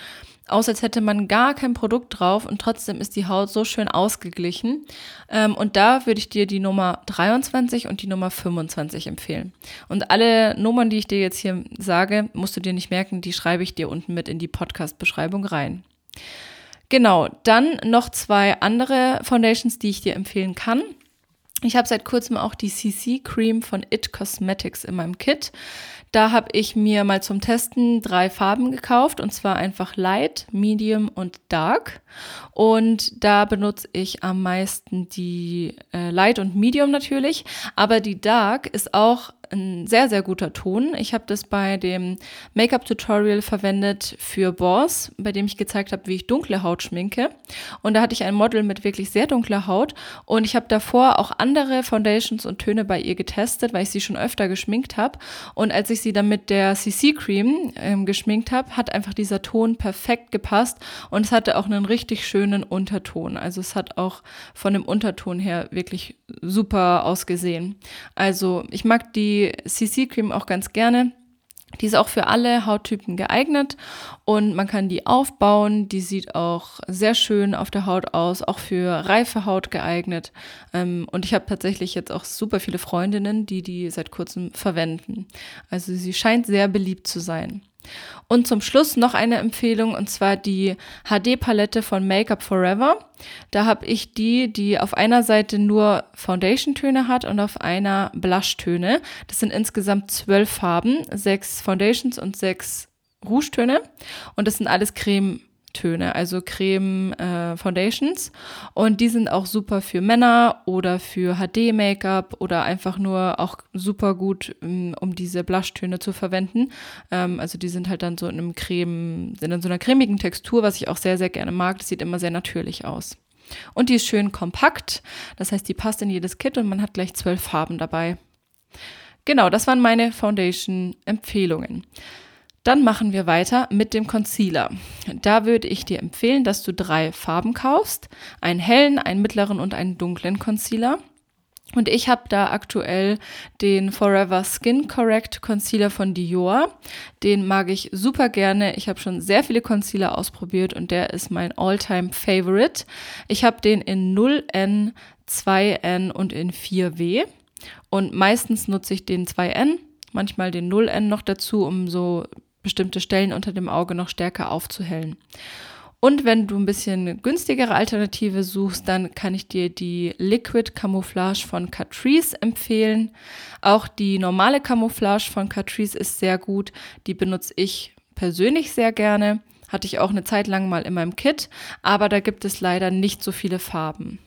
aus, als hätte man gar kein Produkt drauf und trotzdem ist die Haut so schön ausgeglichen. Ähm, und da würde ich dir die Nummer 23 und die Nummer 25 empfehlen. Und alle Nummern, die ich dir jetzt hier sage, musst du dir nicht merken, die schreibe ich dir unten mit in die Podcast-Beschreibung rein. Genau, dann noch zwei andere Foundations, die ich dir empfehlen kann. Ich habe seit kurzem auch die CC Cream von It Cosmetics in meinem Kit. Da habe ich mir mal zum Testen drei Farben gekauft und zwar einfach Light, Medium und Dark. Und da benutze ich am meisten die äh, Light und Medium natürlich, aber die Dark ist auch ein sehr, sehr guter Ton. Ich habe das bei dem Make-up-Tutorial verwendet für Boss, bei dem ich gezeigt habe, wie ich dunkle Haut schminke. Und da hatte ich ein Model mit wirklich sehr dunkler Haut. Und ich habe davor auch andere Foundations und Töne bei ihr getestet, weil ich sie schon öfter geschminkt habe. Und als ich sie dann mit der CC-Cream ähm, geschminkt habe, hat einfach dieser Ton perfekt gepasst. Und es hatte auch einen richtig schönen Unterton. Also es hat auch von dem Unterton her wirklich super ausgesehen. Also ich mag die CC-Cream auch ganz gerne. Die ist auch für alle Hauttypen geeignet und man kann die aufbauen. Die sieht auch sehr schön auf der Haut aus, auch für reife Haut geeignet. Ähm, und ich habe tatsächlich jetzt auch super viele Freundinnen, die die seit kurzem verwenden. Also sie scheint sehr beliebt zu sein. Und zum Schluss noch eine Empfehlung und zwar die HD-Palette von Makeup Forever. Da habe ich die, die auf einer Seite nur Foundation-Töne hat und auf einer Blush-Töne. Das sind insgesamt zwölf Farben, sechs Foundations und sechs Rouge-Töne. Und das sind alles Creme Töne, also Creme äh, Foundations. Und die sind auch super für Männer oder für HD-Make-up oder einfach nur auch super gut, um, um diese Blush-Töne zu verwenden. Ähm, also die sind halt dann so in einem Creme, sind in so einer cremigen Textur, was ich auch sehr, sehr gerne mag. Das sieht immer sehr natürlich aus. Und die ist schön kompakt, das heißt, die passt in jedes Kit und man hat gleich zwölf Farben dabei. Genau, das waren meine Foundation-Empfehlungen. Dann machen wir weiter mit dem Concealer. Da würde ich dir empfehlen, dass du drei Farben kaufst. Einen hellen, einen mittleren und einen dunklen Concealer. Und ich habe da aktuell den Forever Skin Correct Concealer von Dior. Den mag ich super gerne. Ich habe schon sehr viele Concealer ausprobiert und der ist mein All-Time Favorite. Ich habe den in 0N, 2N und in 4W. Und meistens nutze ich den 2N, manchmal den 0N noch dazu, um so bestimmte Stellen unter dem Auge noch stärker aufzuhellen. Und wenn du ein bisschen günstigere Alternative suchst, dann kann ich dir die Liquid Camouflage von Catrice empfehlen. Auch die normale Camouflage von Catrice ist sehr gut. Die benutze ich persönlich sehr gerne. Hatte ich auch eine Zeit lang mal in meinem Kit, aber da gibt es leider nicht so viele Farben.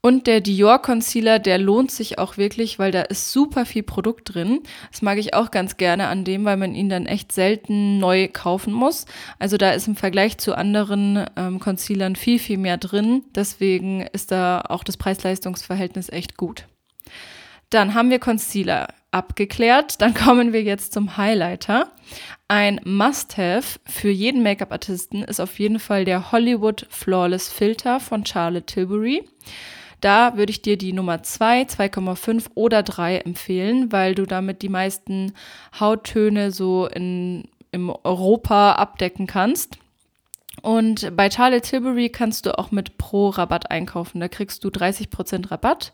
Und der Dior Concealer, der lohnt sich auch wirklich, weil da ist super viel Produkt drin. Das mag ich auch ganz gerne an dem, weil man ihn dann echt selten neu kaufen muss. Also da ist im Vergleich zu anderen ähm, Concealern viel, viel mehr drin. Deswegen ist da auch das Preis-Leistungs-Verhältnis echt gut. Dann haben wir Concealer abgeklärt. Dann kommen wir jetzt zum Highlighter. Ein Must-Have für jeden Make-up-Artisten ist auf jeden Fall der Hollywood Flawless Filter von Charlotte Tilbury. Da würde ich dir die Nummer 2, 2,5 oder 3 empfehlen, weil du damit die meisten Hauttöne so in, im Europa abdecken kannst. Und bei Charlotte Tilbury kannst du auch mit Pro-Rabatt einkaufen. Da kriegst du 30% Rabatt.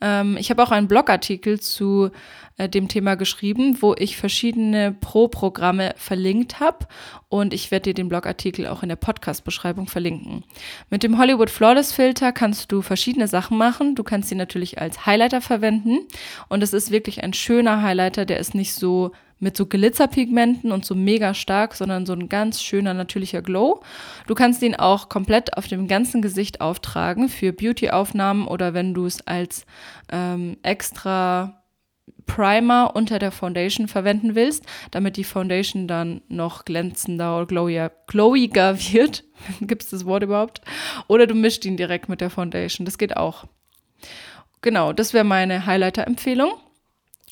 Ähm, ich habe auch einen Blogartikel zu äh, dem Thema geschrieben, wo ich verschiedene Pro-Programme verlinkt habe. Und ich werde dir den Blogartikel auch in der Podcast-Beschreibung verlinken. Mit dem Hollywood Flawless Filter kannst du verschiedene Sachen machen. Du kannst sie natürlich als Highlighter verwenden. Und es ist wirklich ein schöner Highlighter. Der ist nicht so mit so Glitzerpigmenten und so mega stark, sondern so ein ganz schöner natürlicher Glow. Du kannst ihn auch komplett auf dem ganzen Gesicht auftragen für Beauty-Aufnahmen oder wenn du es als ähm, extra Primer unter der Foundation verwenden willst, damit die Foundation dann noch glänzender oder glowier, glowiger wird. Gibt es das Wort überhaupt? Oder du mischst ihn direkt mit der Foundation. Das geht auch. Genau, das wäre meine Highlighter-Empfehlung.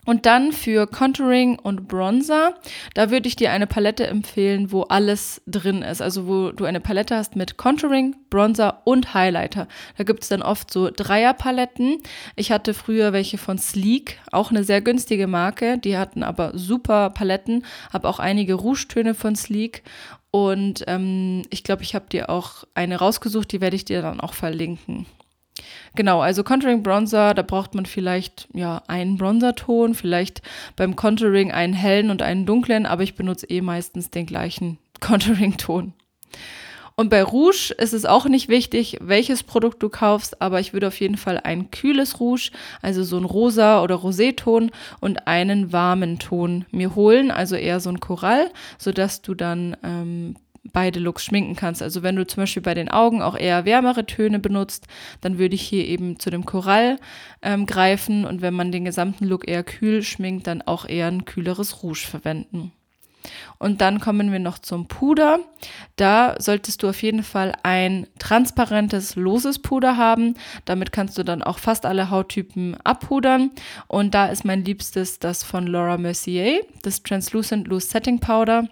Und dann für Contouring und Bronzer, da würde ich dir eine Palette empfehlen, wo alles drin ist. Also wo du eine Palette hast mit Contouring, Bronzer und Highlighter. Da gibt es dann oft so Dreierpaletten. Ich hatte früher welche von Sleek, auch eine sehr günstige Marke. Die hatten aber super Paletten. Habe auch einige Rougetöne von Sleek. Und ähm, ich glaube, ich habe dir auch eine rausgesucht, die werde ich dir dann auch verlinken. Genau, also Contouring Bronzer, da braucht man vielleicht ja einen Bronzerton, vielleicht beim Contouring einen hellen und einen dunklen, aber ich benutze eh meistens den gleichen Contouring-Ton. Und bei Rouge ist es auch nicht wichtig, welches Produkt du kaufst, aber ich würde auf jeden Fall ein kühles Rouge, also so ein rosa oder Roséton und einen warmen Ton mir holen, also eher so ein Korall, sodass du dann ähm, beide Looks schminken kannst. Also wenn du zum Beispiel bei den Augen auch eher wärmere Töne benutzt, dann würde ich hier eben zu dem Korall ähm, greifen und wenn man den gesamten Look eher kühl schminkt, dann auch eher ein kühleres Rouge verwenden. Und dann kommen wir noch zum Puder. Da solltest du auf jeden Fall ein transparentes, loses Puder haben. Damit kannst du dann auch fast alle Hauttypen abpudern. Und da ist mein liebstes das von Laura Mercier, das Translucent Loose Setting Powder.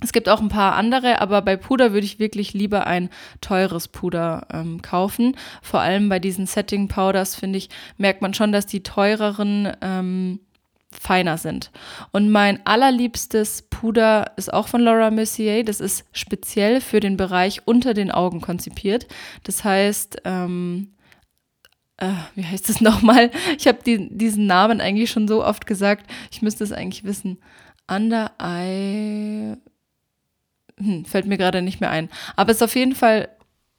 Es gibt auch ein paar andere, aber bei Puder würde ich wirklich lieber ein teures Puder ähm, kaufen. Vor allem bei diesen Setting Powders, finde ich, merkt man schon, dass die teureren ähm, feiner sind. Und mein allerliebstes Puder ist auch von Laura Mercier. Das ist speziell für den Bereich unter den Augen konzipiert. Das heißt, ähm, äh, wie heißt es nochmal? Ich habe die, diesen Namen eigentlich schon so oft gesagt. Ich müsste es eigentlich wissen. Under Eye. Hm, fällt mir gerade nicht mehr ein. Aber es ist auf jeden Fall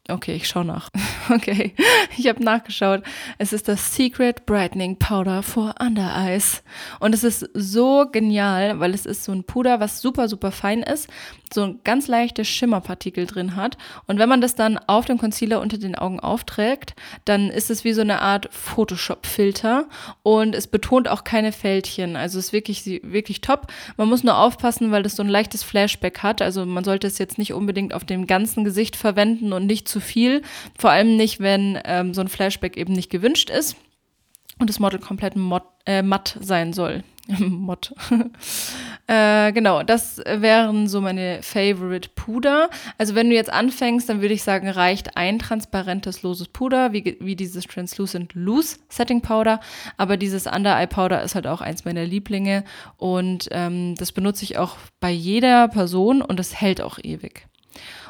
Okay, ich schaue nach. Okay, ich habe nachgeschaut. Es ist das Secret Brightening Powder for Under Eyes. Und es ist so genial, weil es ist so ein Puder, was super, super fein ist, so ein ganz leichte Schimmerpartikel drin hat. Und wenn man das dann auf dem Concealer unter den Augen aufträgt, dann ist es wie so eine Art Photoshop-Filter und es betont auch keine Fältchen. Also es ist wirklich, wirklich top. Man muss nur aufpassen, weil das so ein leichtes Flashback hat. Also man sollte es jetzt nicht unbedingt auf dem ganzen Gesicht verwenden und nicht zu viel. Vor allem nicht, wenn ähm, so ein Flashback eben nicht gewünscht ist und das Model komplett mod, äh, matt sein soll. Mod. äh, genau, das wären so meine Favorite Puder. Also wenn du jetzt anfängst, dann würde ich sagen, reicht ein transparentes loses Puder, wie, wie dieses Translucent Loose Setting Powder. Aber dieses Under Eye Powder ist halt auch eins meiner Lieblinge und ähm, das benutze ich auch bei jeder Person und das hält auch ewig.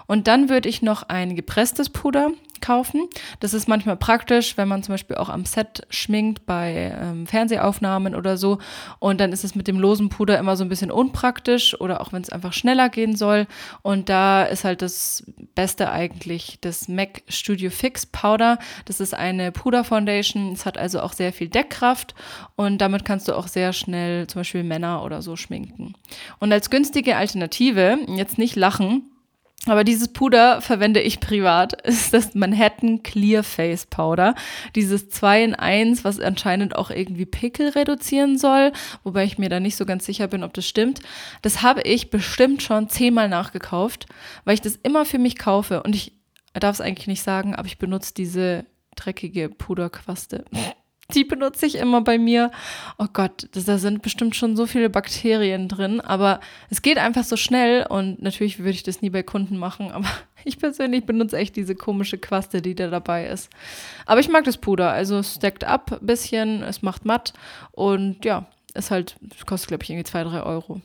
Und dann würde ich noch ein gepresstes Puder kaufen. Das ist manchmal praktisch, wenn man zum Beispiel auch am Set schminkt bei ähm, Fernsehaufnahmen oder so. Und dann ist es mit dem losen Puder immer so ein bisschen unpraktisch oder auch wenn es einfach schneller gehen soll. Und da ist halt das Beste eigentlich das MAC Studio Fix Powder. Das ist eine Puder Foundation. Es hat also auch sehr viel Deckkraft und damit kannst du auch sehr schnell zum Beispiel Männer oder so schminken. Und als günstige Alternative, jetzt nicht lachen, aber dieses Puder verwende ich privat. Ist das Manhattan Clear Face Powder. Dieses 2 in 1, was anscheinend auch irgendwie Pickel reduzieren soll. Wobei ich mir da nicht so ganz sicher bin, ob das stimmt. Das habe ich bestimmt schon zehnmal nachgekauft, weil ich das immer für mich kaufe. Und ich darf es eigentlich nicht sagen, aber ich benutze diese dreckige Puderquaste. Die benutze ich immer bei mir. Oh Gott, da sind bestimmt schon so viele Bakterien drin, aber es geht einfach so schnell und natürlich würde ich das nie bei Kunden machen, aber ich persönlich benutze echt diese komische Quaste, die da dabei ist. Aber ich mag das Puder, also es stackt ab ein bisschen, es macht matt und ja, ist halt, kostet glaube ich irgendwie zwei, drei Euro.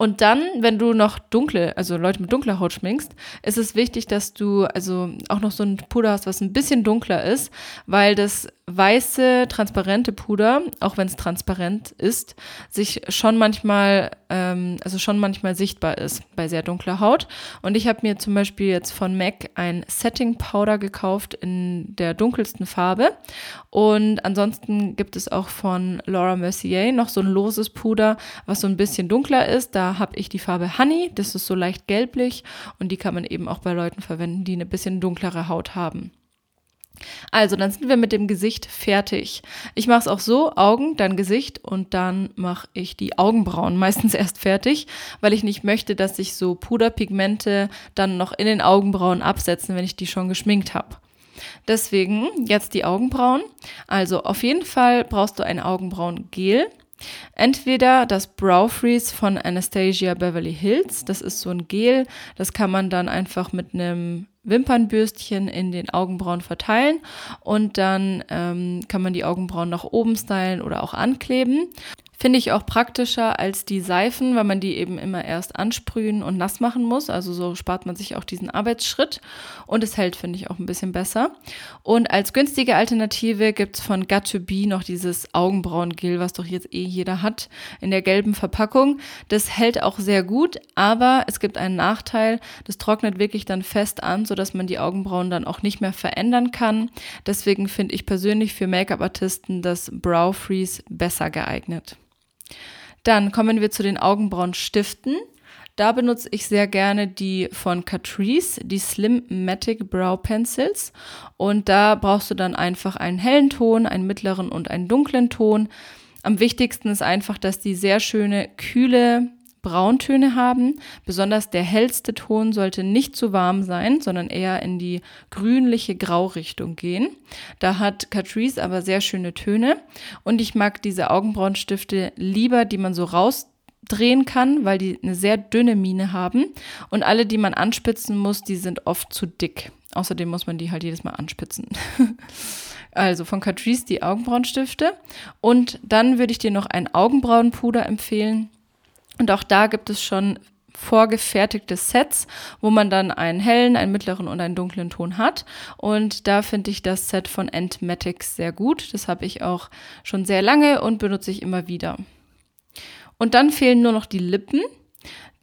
Und dann, wenn du noch dunkle, also Leute mit dunkler Haut schminkst, ist es wichtig, dass du also auch noch so ein Puder hast, was ein bisschen dunkler ist, weil das weiße, transparente Puder, auch wenn es transparent ist, sich schon manchmal, ähm, also schon manchmal sichtbar ist bei sehr dunkler Haut. Und ich habe mir zum Beispiel jetzt von MAC ein Setting Powder gekauft in der dunkelsten Farbe. Und ansonsten gibt es auch von Laura Mercier noch so ein loses Puder, was so ein bisschen dunkler ist. Da habe ich die Farbe Honey, das ist so leicht gelblich und die kann man eben auch bei Leuten verwenden, die eine bisschen dunklere Haut haben. Also, dann sind wir mit dem Gesicht fertig. Ich mache es auch so, Augen, dann Gesicht und dann mache ich die Augenbrauen meistens erst fertig, weil ich nicht möchte, dass sich so Puderpigmente dann noch in den Augenbrauen absetzen, wenn ich die schon geschminkt habe. Deswegen jetzt die Augenbrauen. Also auf jeden Fall brauchst du ein Augenbrauengel. Entweder das Brow Freeze von Anastasia Beverly Hills, das ist so ein Gel, das kann man dann einfach mit einem Wimpernbürstchen in den Augenbrauen verteilen und dann ähm, kann man die Augenbrauen nach oben stylen oder auch ankleben. Finde ich auch praktischer als die Seifen, weil man die eben immer erst ansprühen und nass machen muss. Also so spart man sich auch diesen Arbeitsschritt. Und es hält, finde ich, auch ein bisschen besser. Und als günstige Alternative gibt es von Got2B noch dieses Augenbrauengel, was doch jetzt eh jeder hat, in der gelben Verpackung. Das hält auch sehr gut, aber es gibt einen Nachteil. Das trocknet wirklich dann fest an, sodass man die Augenbrauen dann auch nicht mehr verändern kann. Deswegen finde ich persönlich für Make-up-Artisten das Brow Freeze besser geeignet. Dann kommen wir zu den Augenbrauenstiften. da benutze ich sehr gerne die von Catrice, die Slim Matic Brow Pencils. Und da brauchst du dann einfach einen hellen Ton, einen mittleren und einen dunklen Ton. Am wichtigsten ist einfach, dass die sehr schöne, kühle Brauntöne haben. Besonders der hellste Ton sollte nicht zu warm sein, sondern eher in die grünliche Graurichtung gehen. Da hat Catrice aber sehr schöne Töne und ich mag diese Augenbrauenstifte lieber, die man so rausdrehen kann, weil die eine sehr dünne Mine haben und alle, die man anspitzen muss, die sind oft zu dick. Außerdem muss man die halt jedes Mal anspitzen. also von Catrice die Augenbrauenstifte und dann würde ich dir noch ein Augenbrauenpuder empfehlen und auch da gibt es schon vorgefertigte Sets, wo man dann einen hellen, einen mittleren und einen dunklen Ton hat. Und da finde ich das Set von Entmatics sehr gut. Das habe ich auch schon sehr lange und benutze ich immer wieder. Und dann fehlen nur noch die Lippen.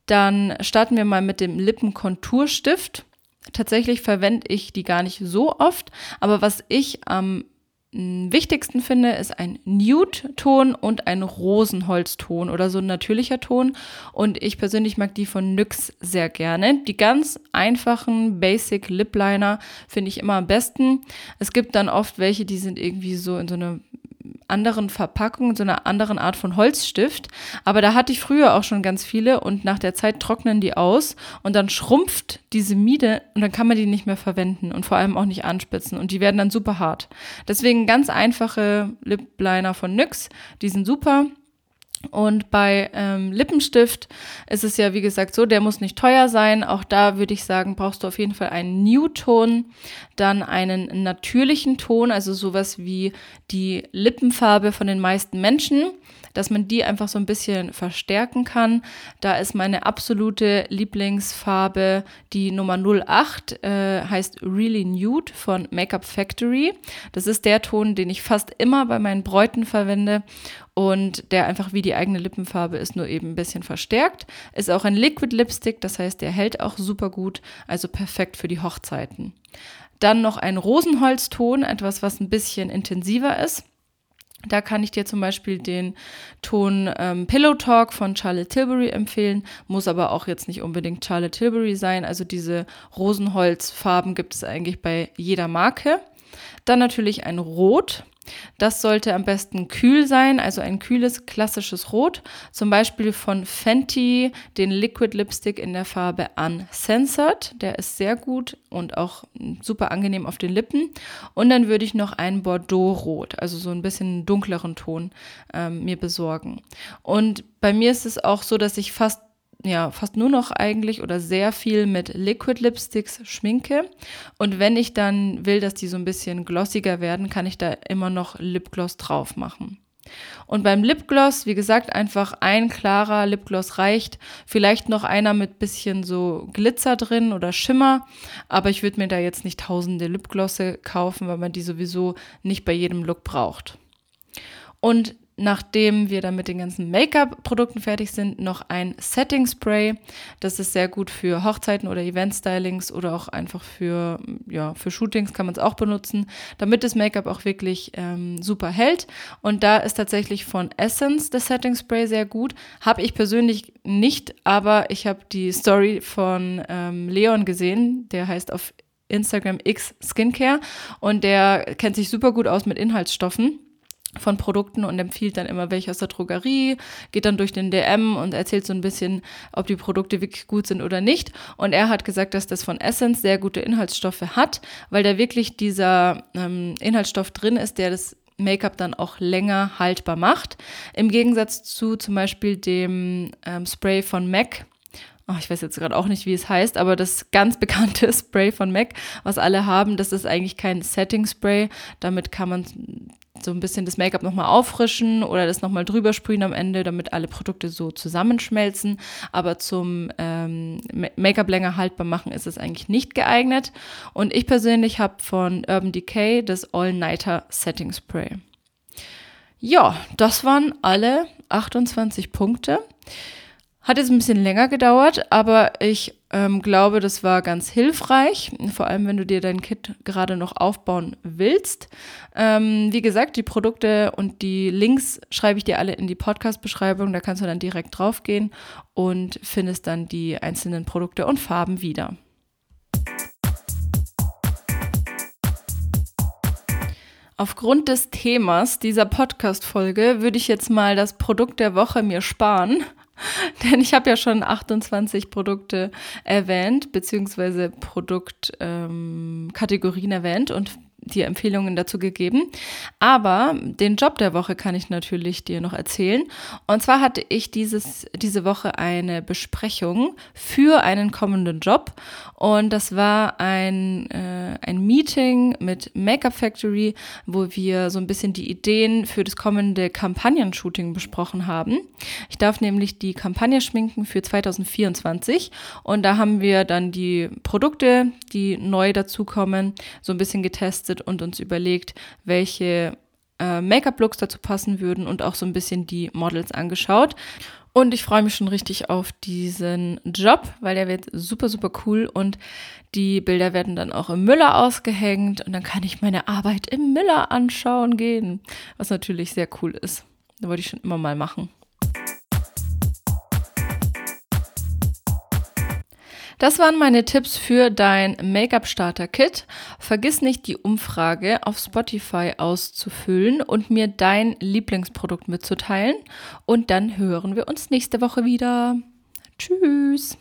Dann starten wir mal mit dem Lippenkonturstift. Tatsächlich verwende ich die gar nicht so oft, aber was ich am wichtigsten finde, ist ein Nude-Ton und ein Rosenholzton oder so ein natürlicher Ton. Und ich persönlich mag die von NYX sehr gerne. Die ganz einfachen Basic Lip Liner finde ich immer am besten. Es gibt dann oft welche, die sind irgendwie so in so eine anderen Verpackung, so einer anderen Art von Holzstift. Aber da hatte ich früher auch schon ganz viele und nach der Zeit trocknen die aus und dann schrumpft diese Miede und dann kann man die nicht mehr verwenden und vor allem auch nicht anspitzen und die werden dann super hart. Deswegen ganz einfache Lip Liner von NYX, die sind super. Und bei ähm, Lippenstift ist es ja, wie gesagt, so, der muss nicht teuer sein. Auch da würde ich sagen, brauchst du auf jeden Fall einen Nude-Ton, dann einen natürlichen Ton, also sowas wie die Lippenfarbe von den meisten Menschen dass man die einfach so ein bisschen verstärken kann. Da ist meine absolute Lieblingsfarbe die Nummer 08, äh, heißt Really Nude von Makeup Factory. Das ist der Ton, den ich fast immer bei meinen Bräuten verwende und der einfach wie die eigene Lippenfarbe ist, nur eben ein bisschen verstärkt. Ist auch ein Liquid Lipstick, das heißt, der hält auch super gut, also perfekt für die Hochzeiten. Dann noch ein Rosenholzton, etwas, was ein bisschen intensiver ist. Da kann ich dir zum Beispiel den Ton ähm, Pillow Talk von Charlotte Tilbury empfehlen, muss aber auch jetzt nicht unbedingt Charlotte Tilbury sein. Also diese Rosenholzfarben gibt es eigentlich bei jeder Marke. Dann natürlich ein Rot. Das sollte am besten kühl sein, also ein kühles, klassisches Rot. Zum Beispiel von Fenty den Liquid Lipstick in der Farbe Uncensored. Der ist sehr gut und auch super angenehm auf den Lippen. Und dann würde ich noch ein Bordeaux-Rot, also so ein bisschen dunkleren Ton, ähm, mir besorgen. Und bei mir ist es auch so, dass ich fast ja, fast nur noch eigentlich oder sehr viel mit Liquid Lipsticks schminke. Und wenn ich dann will, dass die so ein bisschen glossiger werden, kann ich da immer noch Lipgloss drauf machen. Und beim Lipgloss, wie gesagt, einfach ein klarer Lipgloss reicht. Vielleicht noch einer mit bisschen so Glitzer drin oder Schimmer. Aber ich würde mir da jetzt nicht tausende Lipglosse kaufen, weil man die sowieso nicht bei jedem Look braucht. Und nachdem wir dann mit den ganzen Make-up-Produkten fertig sind, noch ein Setting Spray. Das ist sehr gut für Hochzeiten oder Event-Stylings oder auch einfach für, ja, für Shootings kann man es auch benutzen, damit das Make-up auch wirklich ähm, super hält. Und da ist tatsächlich von Essence das Setting Spray sehr gut. Habe ich persönlich nicht, aber ich habe die Story von ähm, Leon gesehen. Der heißt auf Instagram X Skincare und der kennt sich super gut aus mit Inhaltsstoffen von Produkten und empfiehlt dann immer welche aus der Drogerie, geht dann durch den DM und erzählt so ein bisschen, ob die Produkte wirklich gut sind oder nicht. Und er hat gesagt, dass das von Essence sehr gute Inhaltsstoffe hat, weil da wirklich dieser ähm, Inhaltsstoff drin ist, der das Make-up dann auch länger haltbar macht. Im Gegensatz zu zum Beispiel dem ähm, Spray von MAC, oh, ich weiß jetzt gerade auch nicht, wie es heißt, aber das ganz bekannte Spray von MAC, was alle haben, das ist eigentlich kein Setting Spray. Damit kann man so ein bisschen das Make-up nochmal auffrischen oder das nochmal drüber sprühen am Ende, damit alle Produkte so zusammenschmelzen. Aber zum ähm, Make-up länger haltbar machen ist es eigentlich nicht geeignet. Und ich persönlich habe von Urban Decay das All-Nighter Setting Spray. Ja, das waren alle 28 Punkte. Hat jetzt ein bisschen länger gedauert, aber ich ähm, glaube, das war ganz hilfreich, vor allem wenn du dir dein Kit gerade noch aufbauen willst. Ähm, wie gesagt, die Produkte und die Links schreibe ich dir alle in die Podcast-Beschreibung. Da kannst du dann direkt draufgehen und findest dann die einzelnen Produkte und Farben wieder. Aufgrund des Themas dieser Podcast-Folge würde ich jetzt mal das Produkt der Woche mir sparen Denn ich habe ja schon 28 Produkte erwähnt, beziehungsweise Produktkategorien ähm, erwähnt und dir Empfehlungen dazu gegeben. Aber den Job der Woche kann ich natürlich dir noch erzählen. Und zwar hatte ich dieses, diese Woche eine Besprechung für einen kommenden Job. Und das war ein, äh, ein Meeting mit Makeup Factory, wo wir so ein bisschen die Ideen für das kommende Kampagnenshooting besprochen haben. Ich darf nämlich die Kampagne schminken für 2024. Und da haben wir dann die Produkte, die neu dazukommen, so ein bisschen getestet getestet und uns überlegt, welche äh, Make-up-Looks dazu passen würden und auch so ein bisschen die Models angeschaut. Und ich freue mich schon richtig auf diesen Job, weil der wird super, super cool und die Bilder werden dann auch im Müller ausgehängt und dann kann ich meine Arbeit im Müller anschauen gehen, was natürlich sehr cool ist. Da wollte ich schon immer mal machen. Das waren meine Tipps für dein Make-up-Starter-Kit. Vergiss nicht, die Umfrage auf Spotify auszufüllen und mir dein Lieblingsprodukt mitzuteilen. Und dann hören wir uns nächste Woche wieder. Tschüss.